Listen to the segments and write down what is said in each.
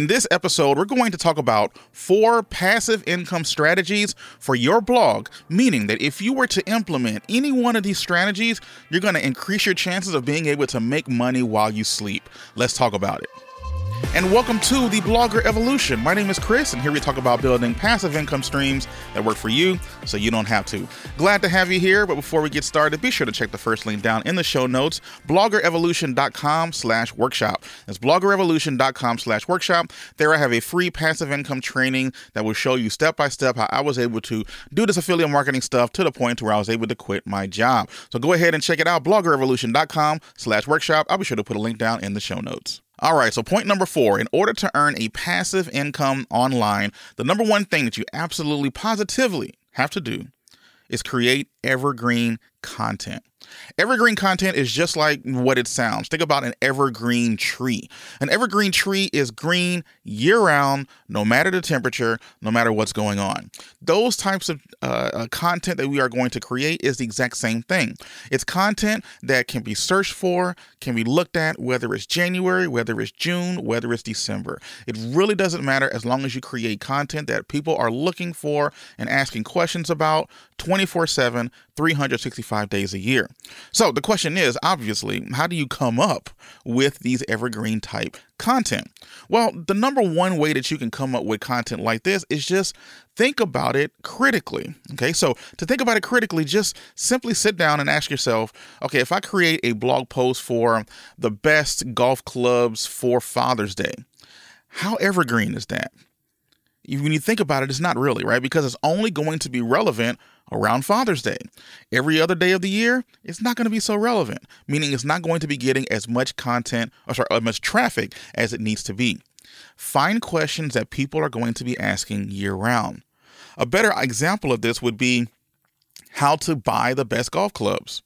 In this episode, we're going to talk about four passive income strategies for your blog, meaning that if you were to implement any one of these strategies, you're going to increase your chances of being able to make money while you sleep. Let's talk about it and welcome to the Blogger Evolution. My name is Chris, and here we talk about building passive income streams that work for you so you don't have to. Glad to have you here, but before we get started, be sure to check the first link down in the show notes, bloggerevolution.com slash workshop. That's bloggerevolution.com slash workshop. There I have a free passive income training that will show you step by step how I was able to do this affiliate marketing stuff to the point where I was able to quit my job. So go ahead and check it out, bloggerevolution.com slash workshop. I'll be sure to put a link down in the show notes. All right, so point number four in order to earn a passive income online, the number one thing that you absolutely positively have to do is create evergreen content. Evergreen content is just like what it sounds. Think about an evergreen tree. An evergreen tree is green year round, no matter the temperature, no matter what's going on. Those types of uh, uh, content that we are going to create is the exact same thing. It's content that can be searched for, can be looked at, whether it's January, whether it's June, whether it's December. It really doesn't matter as long as you create content that people are looking for and asking questions about 24 7, 365 days a year. So the question is obviously, how do you come up with these evergreen type content? Well, the number one way that you can come up with content like this is just think about it critically. Okay, so to think about it critically, just simply sit down and ask yourself okay, if I create a blog post for the best golf clubs for Father's Day, how evergreen is that? When you think about it, it's not really, right? Because it's only going to be relevant around Father's Day. Every other day of the year, it's not going to be so relevant, meaning it's not going to be getting as much content or sorry, as much traffic as it needs to be. Find questions that people are going to be asking year round. A better example of this would be how to buy the best golf clubs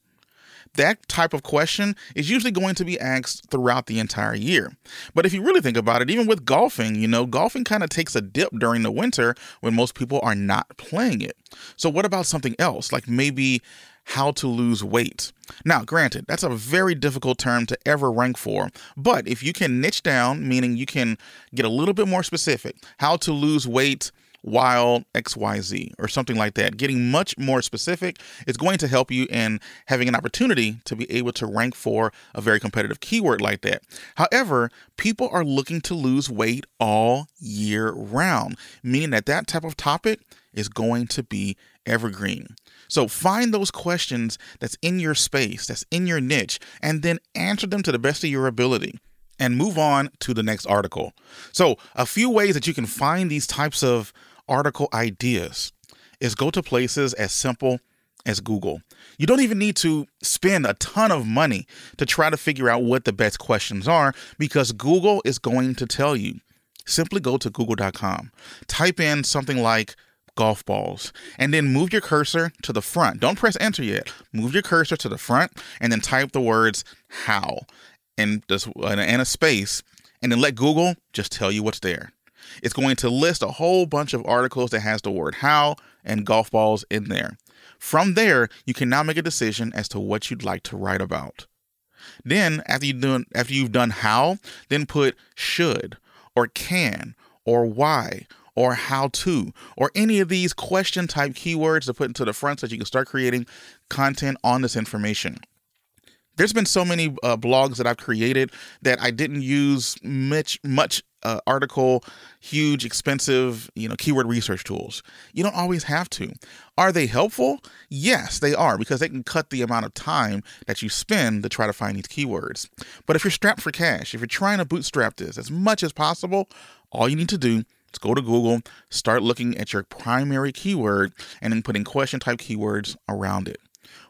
that type of question is usually going to be asked throughout the entire year. But if you really think about it, even with golfing, you know, golfing kind of takes a dip during the winter when most people are not playing it. So, what about something else, like maybe how to lose weight? Now, granted, that's a very difficult term to ever rank for, but if you can niche down, meaning you can get a little bit more specific, how to lose weight while XYZ or something like that. Getting much more specific is going to help you in having an opportunity to be able to rank for a very competitive keyword like that. However, people are looking to lose weight all year round, meaning that that type of topic is going to be evergreen. So find those questions that's in your space, that's in your niche, and then answer them to the best of your ability and move on to the next article. So, a few ways that you can find these types of article ideas is go to places as simple as Google. You don't even need to spend a ton of money to try to figure out what the best questions are because Google is going to tell you. Simply go to google.com, type in something like golf balls, and then move your cursor to the front. Don't press enter yet. Move your cursor to the front and then type the words how and, and a space, and then let Google just tell you what's there. It's going to list a whole bunch of articles that has the word how and golf balls in there. From there, you can now make a decision as to what you'd like to write about. Then, after you've done after you've done how, then put should or can or why or how to or any of these question type keywords to put into the front so that you can start creating content on this information there's been so many uh, blogs that I've created that I didn't use much much uh, article, huge, expensive, you know, keyword research tools. You don't always have to. Are they helpful? Yes, they are because they can cut the amount of time that you spend to try to find these keywords. But if you're strapped for cash, if you're trying to bootstrap this as much as possible, all you need to do is go to Google, start looking at your primary keyword, and then putting question type keywords around it.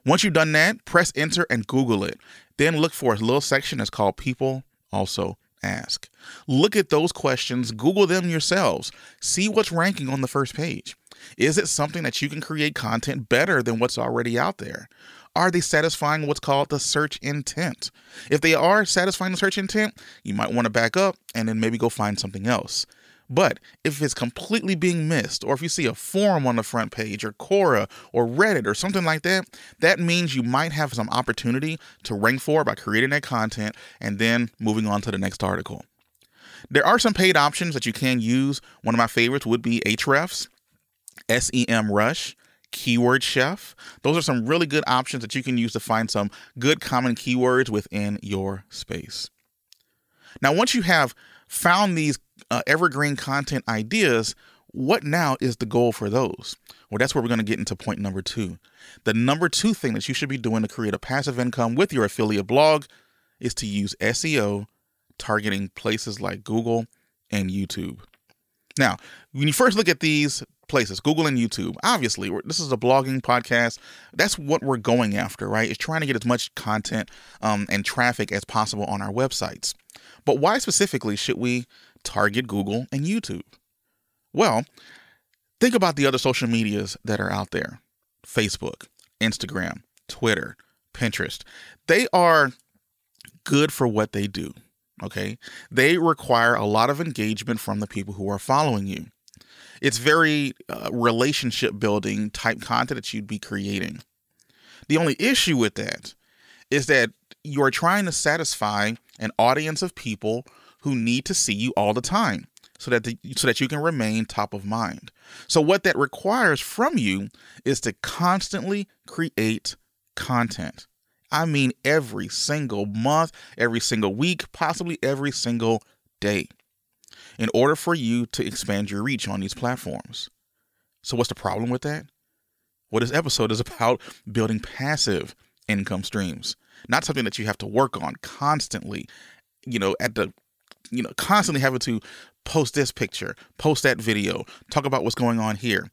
Once you've done that, press enter and Google it. Then look for a little section that's called People Also Ask. Look at those questions, Google them yourselves, see what's ranking on the first page. Is it something that you can create content better than what's already out there? Are they satisfying what's called the search intent? If they are satisfying the search intent, you might want to back up and then maybe go find something else. But if it's completely being missed, or if you see a forum on the front page, or Quora, or Reddit, or something like that, that means you might have some opportunity to rank for by creating that content and then moving on to the next article. There are some paid options that you can use. One of my favorites would be Ahrefs, SEM Rush, Keyword Chef. Those are some really good options that you can use to find some good common keywords within your space. Now, once you have found these uh, evergreen content ideas, what now is the goal for those? Well, that's where we're going to get into point number two. The number two thing that you should be doing to create a passive income with your affiliate blog is to use SEO targeting places like Google and YouTube. Now, when you first look at these places, Google and YouTube, obviously, this is a blogging podcast. That's what we're going after, right? Is trying to get as much content um, and traffic as possible on our websites. But why specifically should we target Google and YouTube? Well, think about the other social medias that are out there Facebook, Instagram, Twitter, Pinterest. They are good for what they do. Okay. They require a lot of engagement from the people who are following you. It's very uh, relationship building type content that you'd be creating. The only issue with that is that you're trying to satisfy an audience of people who need to see you all the time so that the, so that you can remain top of mind. So what that requires from you is to constantly create content. I mean every single month, every single week, possibly every single day in order for you to expand your reach on these platforms. So what's the problem with that? Well, this episode is about building passive income streams, not something that you have to work on constantly, you know, at the you know, constantly having to post this picture, post that video, talk about what's going on here.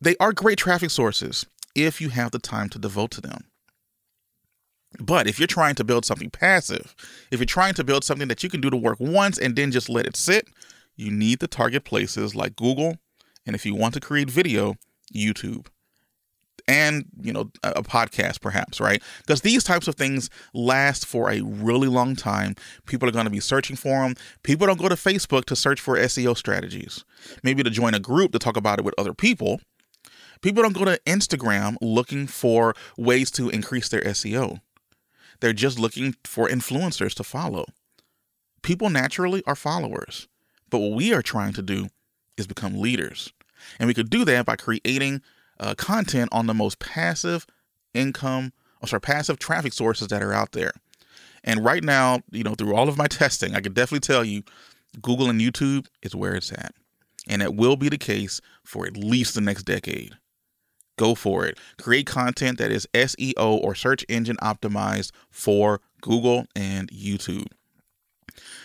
They are great traffic sources if you have the time to devote to them. But if you're trying to build something passive, if you're trying to build something that you can do the work once and then just let it sit, you need to target places like Google. And if you want to create video, YouTube. And you know a podcast perhaps right? Because these types of things last for a really long time. People are going to be searching for them people don't go to facebook to search for seo strategies. Maybe to join a group to talk about it with other people. People don't go to instagram looking for ways to increase their seo they're just looking for influencers to follow. People naturally are followers, but what we are trying to do is become leaders. And we could do that by creating uh, content on the most passive income, or sorry, passive traffic sources that are out there. And right now, you know, through all of my testing, I can definitely tell you Google and YouTube is where it's at. And it will be the case for at least the next decade go for it. Create content that is SEO or search engine optimized for Google and YouTube.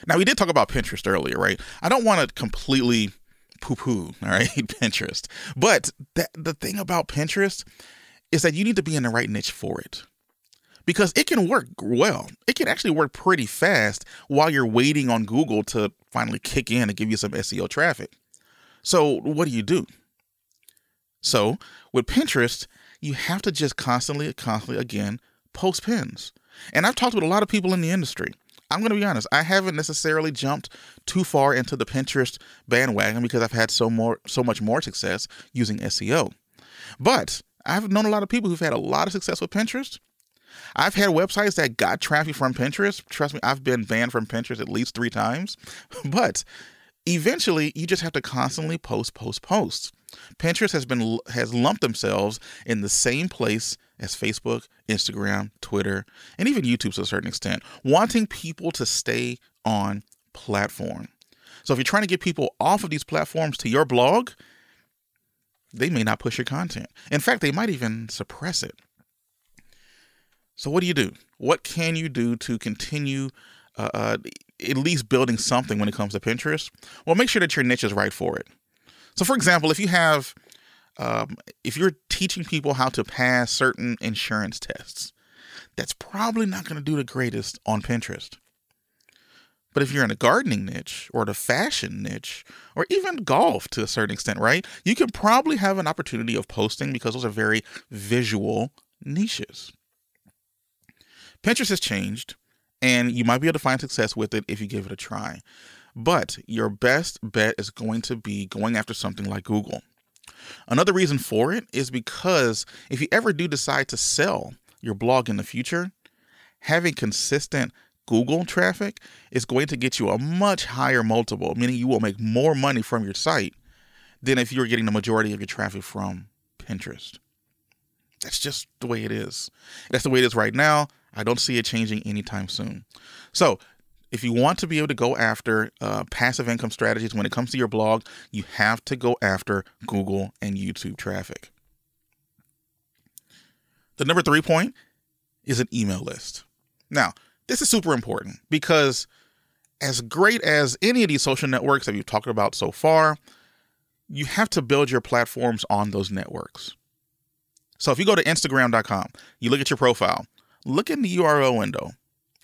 Now, we did talk about Pinterest earlier, right? I don't want to completely poo poo, all right, Pinterest. But the thing about Pinterest is that you need to be in the right niche for it because it can work well. It can actually work pretty fast while you're waiting on Google to finally kick in and give you some SEO traffic. So, what do you do? So with Pinterest, you have to just constantly, constantly again post pins. And I've talked with a lot of people in the industry. I'm going to be honest, I haven't necessarily jumped too far into the Pinterest bandwagon because I've had so more so much more success using SEO. But I've known a lot of people who've had a lot of success with Pinterest. I've had websites that got traffic from Pinterest. Trust me, I've been banned from Pinterest at least 3 times. But eventually, you just have to constantly post post post. Pinterest has been has lumped themselves in the same place as Facebook, Instagram, Twitter, and even YouTube to a certain extent, wanting people to stay on platform. So if you're trying to get people off of these platforms to your blog, they may not push your content. In fact, they might even suppress it. So what do you do? What can you do to continue uh, uh, at least building something when it comes to Pinterest? Well, make sure that your niche is right for it. So, for example, if you have, um, if you're teaching people how to pass certain insurance tests, that's probably not going to do the greatest on Pinterest. But if you're in a gardening niche or the fashion niche or even golf to a certain extent, right? You can probably have an opportunity of posting because those are very visual niches. Pinterest has changed and you might be able to find success with it if you give it a try. But your best bet is going to be going after something like Google. Another reason for it is because if you ever do decide to sell your blog in the future, having consistent Google traffic is going to get you a much higher multiple, meaning you will make more money from your site than if you were getting the majority of your traffic from Pinterest. That's just the way it is. That's the way it is right now. I don't see it changing anytime soon. So, if you want to be able to go after uh, passive income strategies when it comes to your blog, you have to go after Google and YouTube traffic. The number three point is an email list. Now, this is super important because, as great as any of these social networks that we've talked about so far, you have to build your platforms on those networks. So if you go to Instagram.com, you look at your profile, look in the URL window.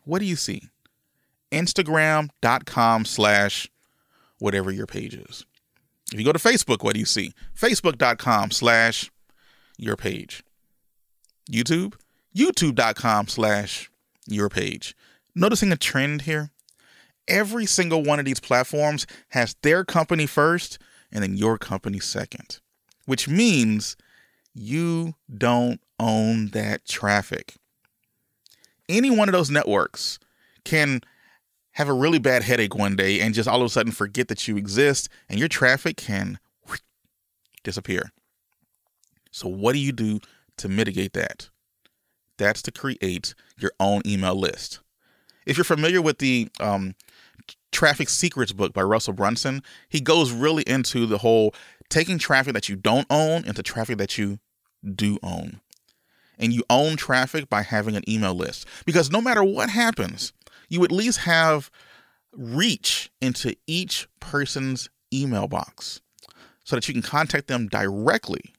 What do you see? Instagram.com slash whatever your page is. If you go to Facebook, what do you see? Facebook.com slash your page. YouTube, YouTube.com slash your page. Noticing a trend here? Every single one of these platforms has their company first and then your company second, which means you don't own that traffic. Any one of those networks can have a really bad headache one day and just all of a sudden forget that you exist and your traffic can disappear. So, what do you do to mitigate that? That's to create your own email list. If you're familiar with the um, Traffic Secrets book by Russell Brunson, he goes really into the whole taking traffic that you don't own into traffic that you do own. And you own traffic by having an email list because no matter what happens, you at least have reach into each person's email box so that you can contact them directly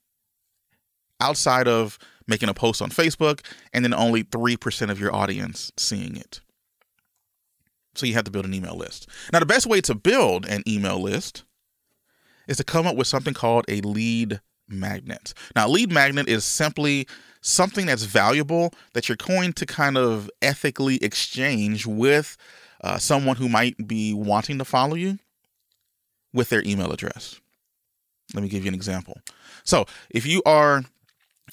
outside of making a post on Facebook and then only 3% of your audience seeing it. So you have to build an email list. Now, the best way to build an email list is to come up with something called a lead magnet. Now, lead magnet is simply something that's valuable that you're going to kind of ethically exchange with uh, someone who might be wanting to follow you with their email address. Let me give you an example. So, if you are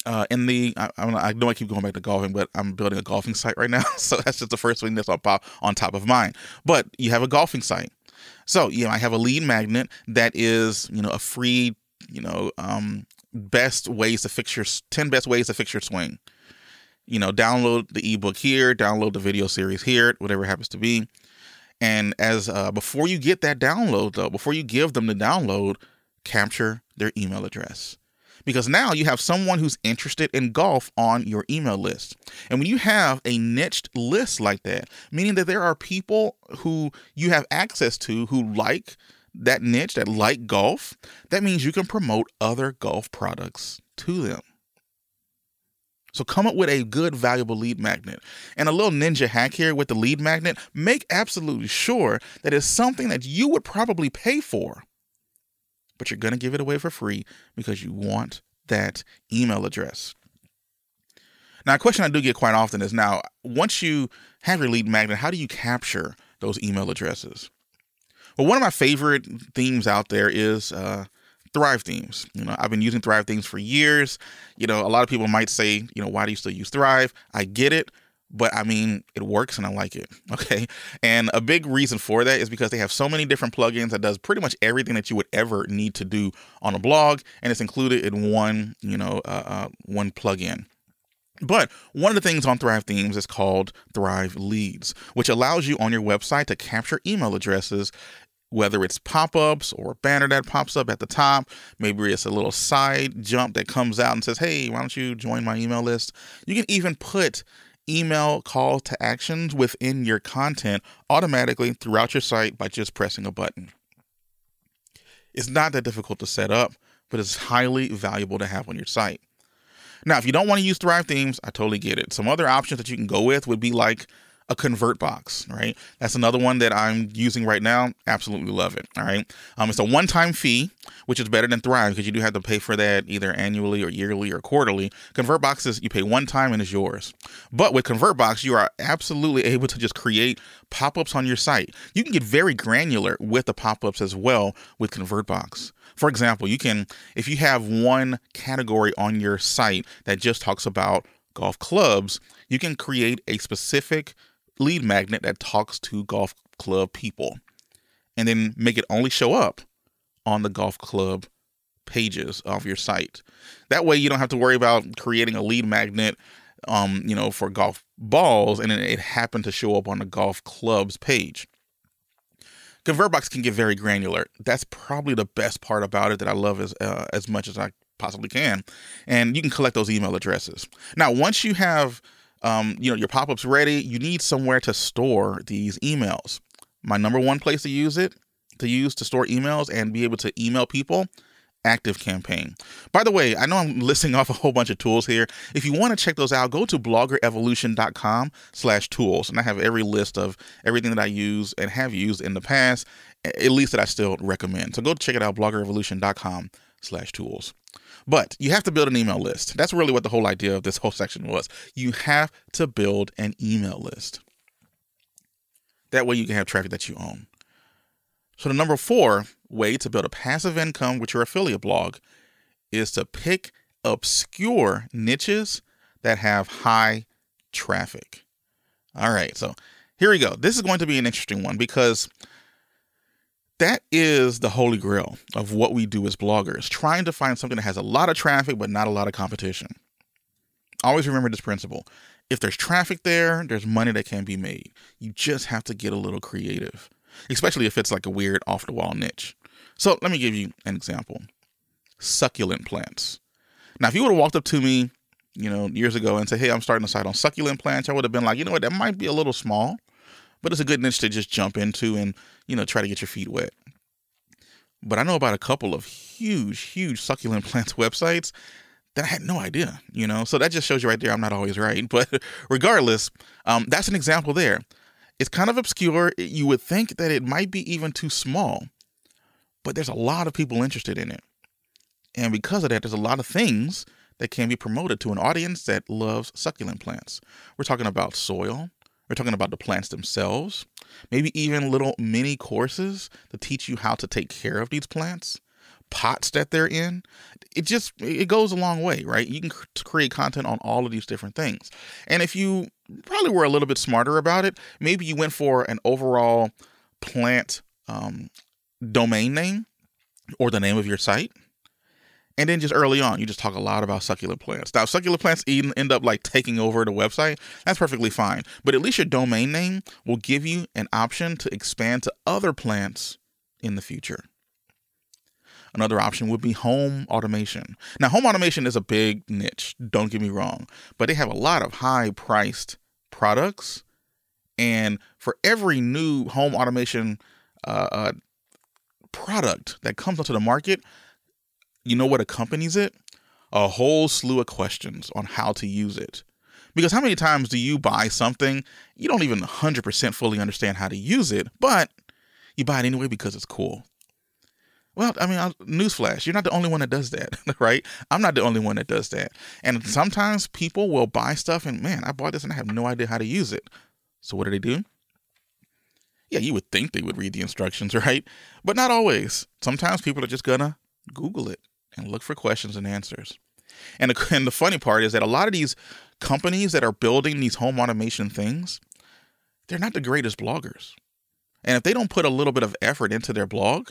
uh, in the I, I, know I keep going back to golfing, but I'm building a golfing site right now, so that's just the first thing that's on pop on top of mind. But you have a golfing site, so you know I have a lead magnet that is you know a free you know um, best ways to fix your ten best ways to fix your swing. You know, download the ebook here, download the video series here, whatever happens to be. And as uh, before you get that download though, before you give them the download, capture their email address because now you have someone who's interested in golf on your email list. And when you have a niched list like that, meaning that there are people who you have access to who like that niche, that like golf, that means you can promote other golf products to them. So come up with a good, valuable lead magnet. And a little ninja hack here with the lead magnet make absolutely sure that it's something that you would probably pay for but you're going to give it away for free because you want that email address. Now, a question I do get quite often is now, once you have your lead magnet, how do you capture those email addresses? Well, one of my favorite themes out there is uh, Thrive themes. You know, I've been using Thrive themes for years. You know, a lot of people might say, you know, why do you still use Thrive? I get it but I mean, it works and I like it. Okay. And a big reason for that is because they have so many different plugins that does pretty much everything that you would ever need to do on a blog. And it's included in one, you know, uh, uh, one plugin. But one of the things on Thrive Themes is called Thrive Leads, which allows you on your website to capture email addresses whether it's pop-ups or a banner that pops up at the top maybe it's a little side jump that comes out and says hey why don't you join my email list you can even put email call to actions within your content automatically throughout your site by just pressing a button. It's not that difficult to set up, but it's highly valuable to have on your site. Now, if you don't want to use Thrive themes, I totally get it. Some other options that you can go with would be like a ConvertBox, right? That's another one that I'm using right now. Absolutely love it. All right. Um, it's a one time fee, which is better than Thrive because you do have to pay for that either annually or yearly or quarterly. Convert boxes, you pay one time and it's yours. But with ConvertBox, you are absolutely able to just create pop ups on your site. You can get very granular with the pop ups as well with ConvertBox. For example, you can, if you have one category on your site that just talks about golf clubs, you can create a specific lead magnet that talks to golf club people and then make it only show up on the golf club pages of your site. That way you don't have to worry about creating a lead magnet um, you know, for golf balls and it happened to show up on the golf club's page. ConvertBox can get very granular. That's probably the best part about it that I love as uh, as much as I possibly can. And you can collect those email addresses. Now, once you have um, you know your pop-ups ready, you need somewhere to store these emails. My number one place to use it to use to store emails and be able to email people ActiveCampaign. By the way i know i'm listing off a whole bunch of tools here. If you want to check those out go to bloggerevolution.com slash tools and i have every list of everything that i use and have used in the past at least that i still recommend. So go check it out bloggerevolution.com slash tools but you have to build an email list that's really what the whole idea of this whole section was you have to build an email list that way you can have traffic that you own so the number four way to build a passive income with your affiliate blog is to pick obscure niches that have high traffic. All right, so here we go. This is going to be an interesting one because that is the holy grail of what we do as bloggers, trying to find something that has a lot of traffic but not a lot of competition. Always remember this principle. If there's traffic there, there's money that can be made. You just have to get a little creative especially if it's like a weird off the wall niche. So let me give you an example succulent plants. Now, if you would have walked up to me, you know, years ago and said, Hey, I'm starting a site on succulent plants, I would have been like, you know what, that might be a little small, but it's a good niche to just jump into and, you know, try to get your feet wet. But I know about a couple of huge, huge succulent plants websites that I had no idea, you know. So that just shows you right there I'm not always right. But regardless, um, that's an example there. It's kind of obscure. You would think that it might be even too small, but there's a lot of people interested in it. And because of that, there's a lot of things that can be promoted to an audience that loves succulent plants. We're talking about soil, we're talking about the plants themselves, maybe even little mini courses to teach you how to take care of these plants pots that they're in. It just it goes a long way right? You can create content on all of these different things. And if you probably were a little bit smarter about it maybe you went for an overall plant um, domain name or the name of your site and then just early on, you just talk a lot about succulent plants. Now, succulent plants even end up like taking over the website. That's perfectly fine. But at least your domain name will give you an option to expand to other plants in the future. Another option would be home automation. Now, home automation is a big niche, don't get me wrong, but they have a lot of high priced products. And for every new home automation uh, uh, product that comes onto the market, you know what accompanies it? A whole slew of questions on how to use it. Because how many times do you buy something you don't even 100% fully understand how to use it, but you buy it anyway because it's cool? Well, I mean, newsflash, you're not the only one that does that, right? I'm not the only one that does that. And sometimes people will buy stuff and, man, I bought this and I have no idea how to use it. So what do they do? Yeah, you would think they would read the instructions, right? But not always. Sometimes people are just gonna Google it and look for questions and answers. And the, and the funny part is that a lot of these companies that are building these home automation things, they're not the greatest bloggers. And if they don't put a little bit of effort into their blog,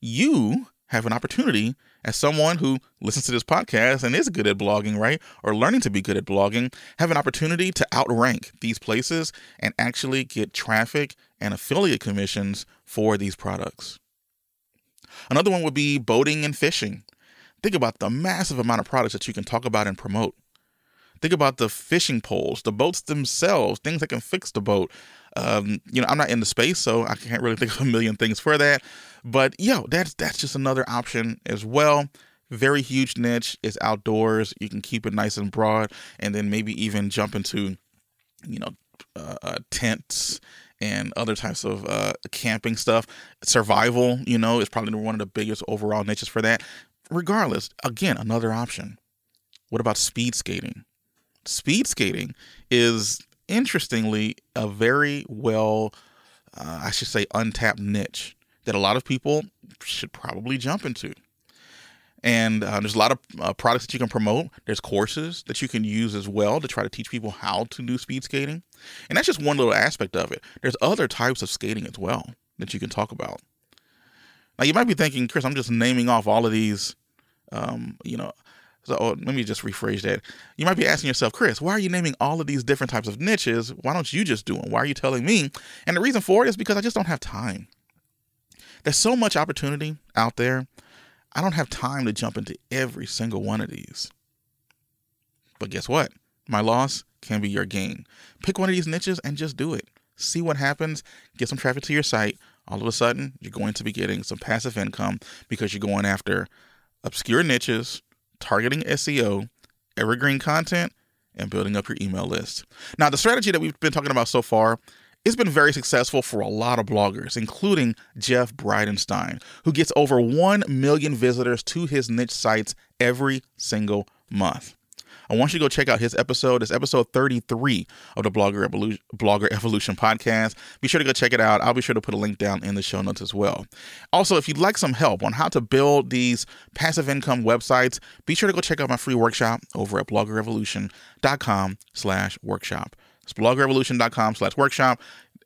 you have an opportunity as someone who listens to this podcast and is good at blogging, right? Or learning to be good at blogging, have an opportunity to outrank these places and actually get traffic and affiliate commissions for these products. Another one would be boating and fishing. Think about the massive amount of products that you can talk about and promote. Think about the fishing poles, the boats themselves, things that can fix the boat. Um, you know, I'm not in the space, so I can't really think of a million things for that. But yo, that's that's just another option as well. Very huge niche. It's outdoors. You can keep it nice and broad, and then maybe even jump into, you know, uh, uh, tents and other types of uh, camping stuff. Survival, you know, is probably one of the biggest overall niches for that. Regardless, again, another option. What about speed skating? Speed skating is interestingly a very well, uh, I should say, untapped niche that a lot of people should probably jump into. And uh, there's a lot of uh, products that you can promote. There's courses that you can use as well to try to teach people how to do speed skating. And that's just one little aspect of it. There's other types of skating as well that you can talk about. Now, you might be thinking, Chris, I'm just naming off all of these, um, you know. So oh, let me just rephrase that. You might be asking yourself, Chris, why are you naming all of these different types of niches? Why don't you just do them? Why are you telling me? And the reason for it is because I just don't have time. There's so much opportunity out there I don't have time to jump into every single one of these. But guess what? My loss can be your gain. Pick one of these niches and just do it. See what happens. Get some traffic to your site. All of a sudden, you're going to be getting some passive income because you're going after obscure niches, targeting SEO, evergreen content, and building up your email list. Now, the strategy that we've been talking about so far it's been very successful for a lot of bloggers, including Jeff Bridenstine, who gets over 1 million visitors to his niche sites every single month. I want you to go check out his episode. It's episode 33 of the Blogger Evolution, Blogger Evolution podcast. Be sure to go check it out. I'll be sure to put a link down in the show notes as well. Also, if you'd like some help on how to build these passive income websites, be sure to go check out my free workshop over at bloggerevolution.com slash workshop. It's blogrevolution.com slash workshop.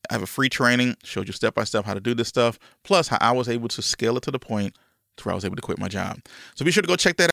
I have a free training, showed you step by step how to do this stuff, plus how I was able to scale it to the point to where I was able to quit my job. So be sure to go check that out.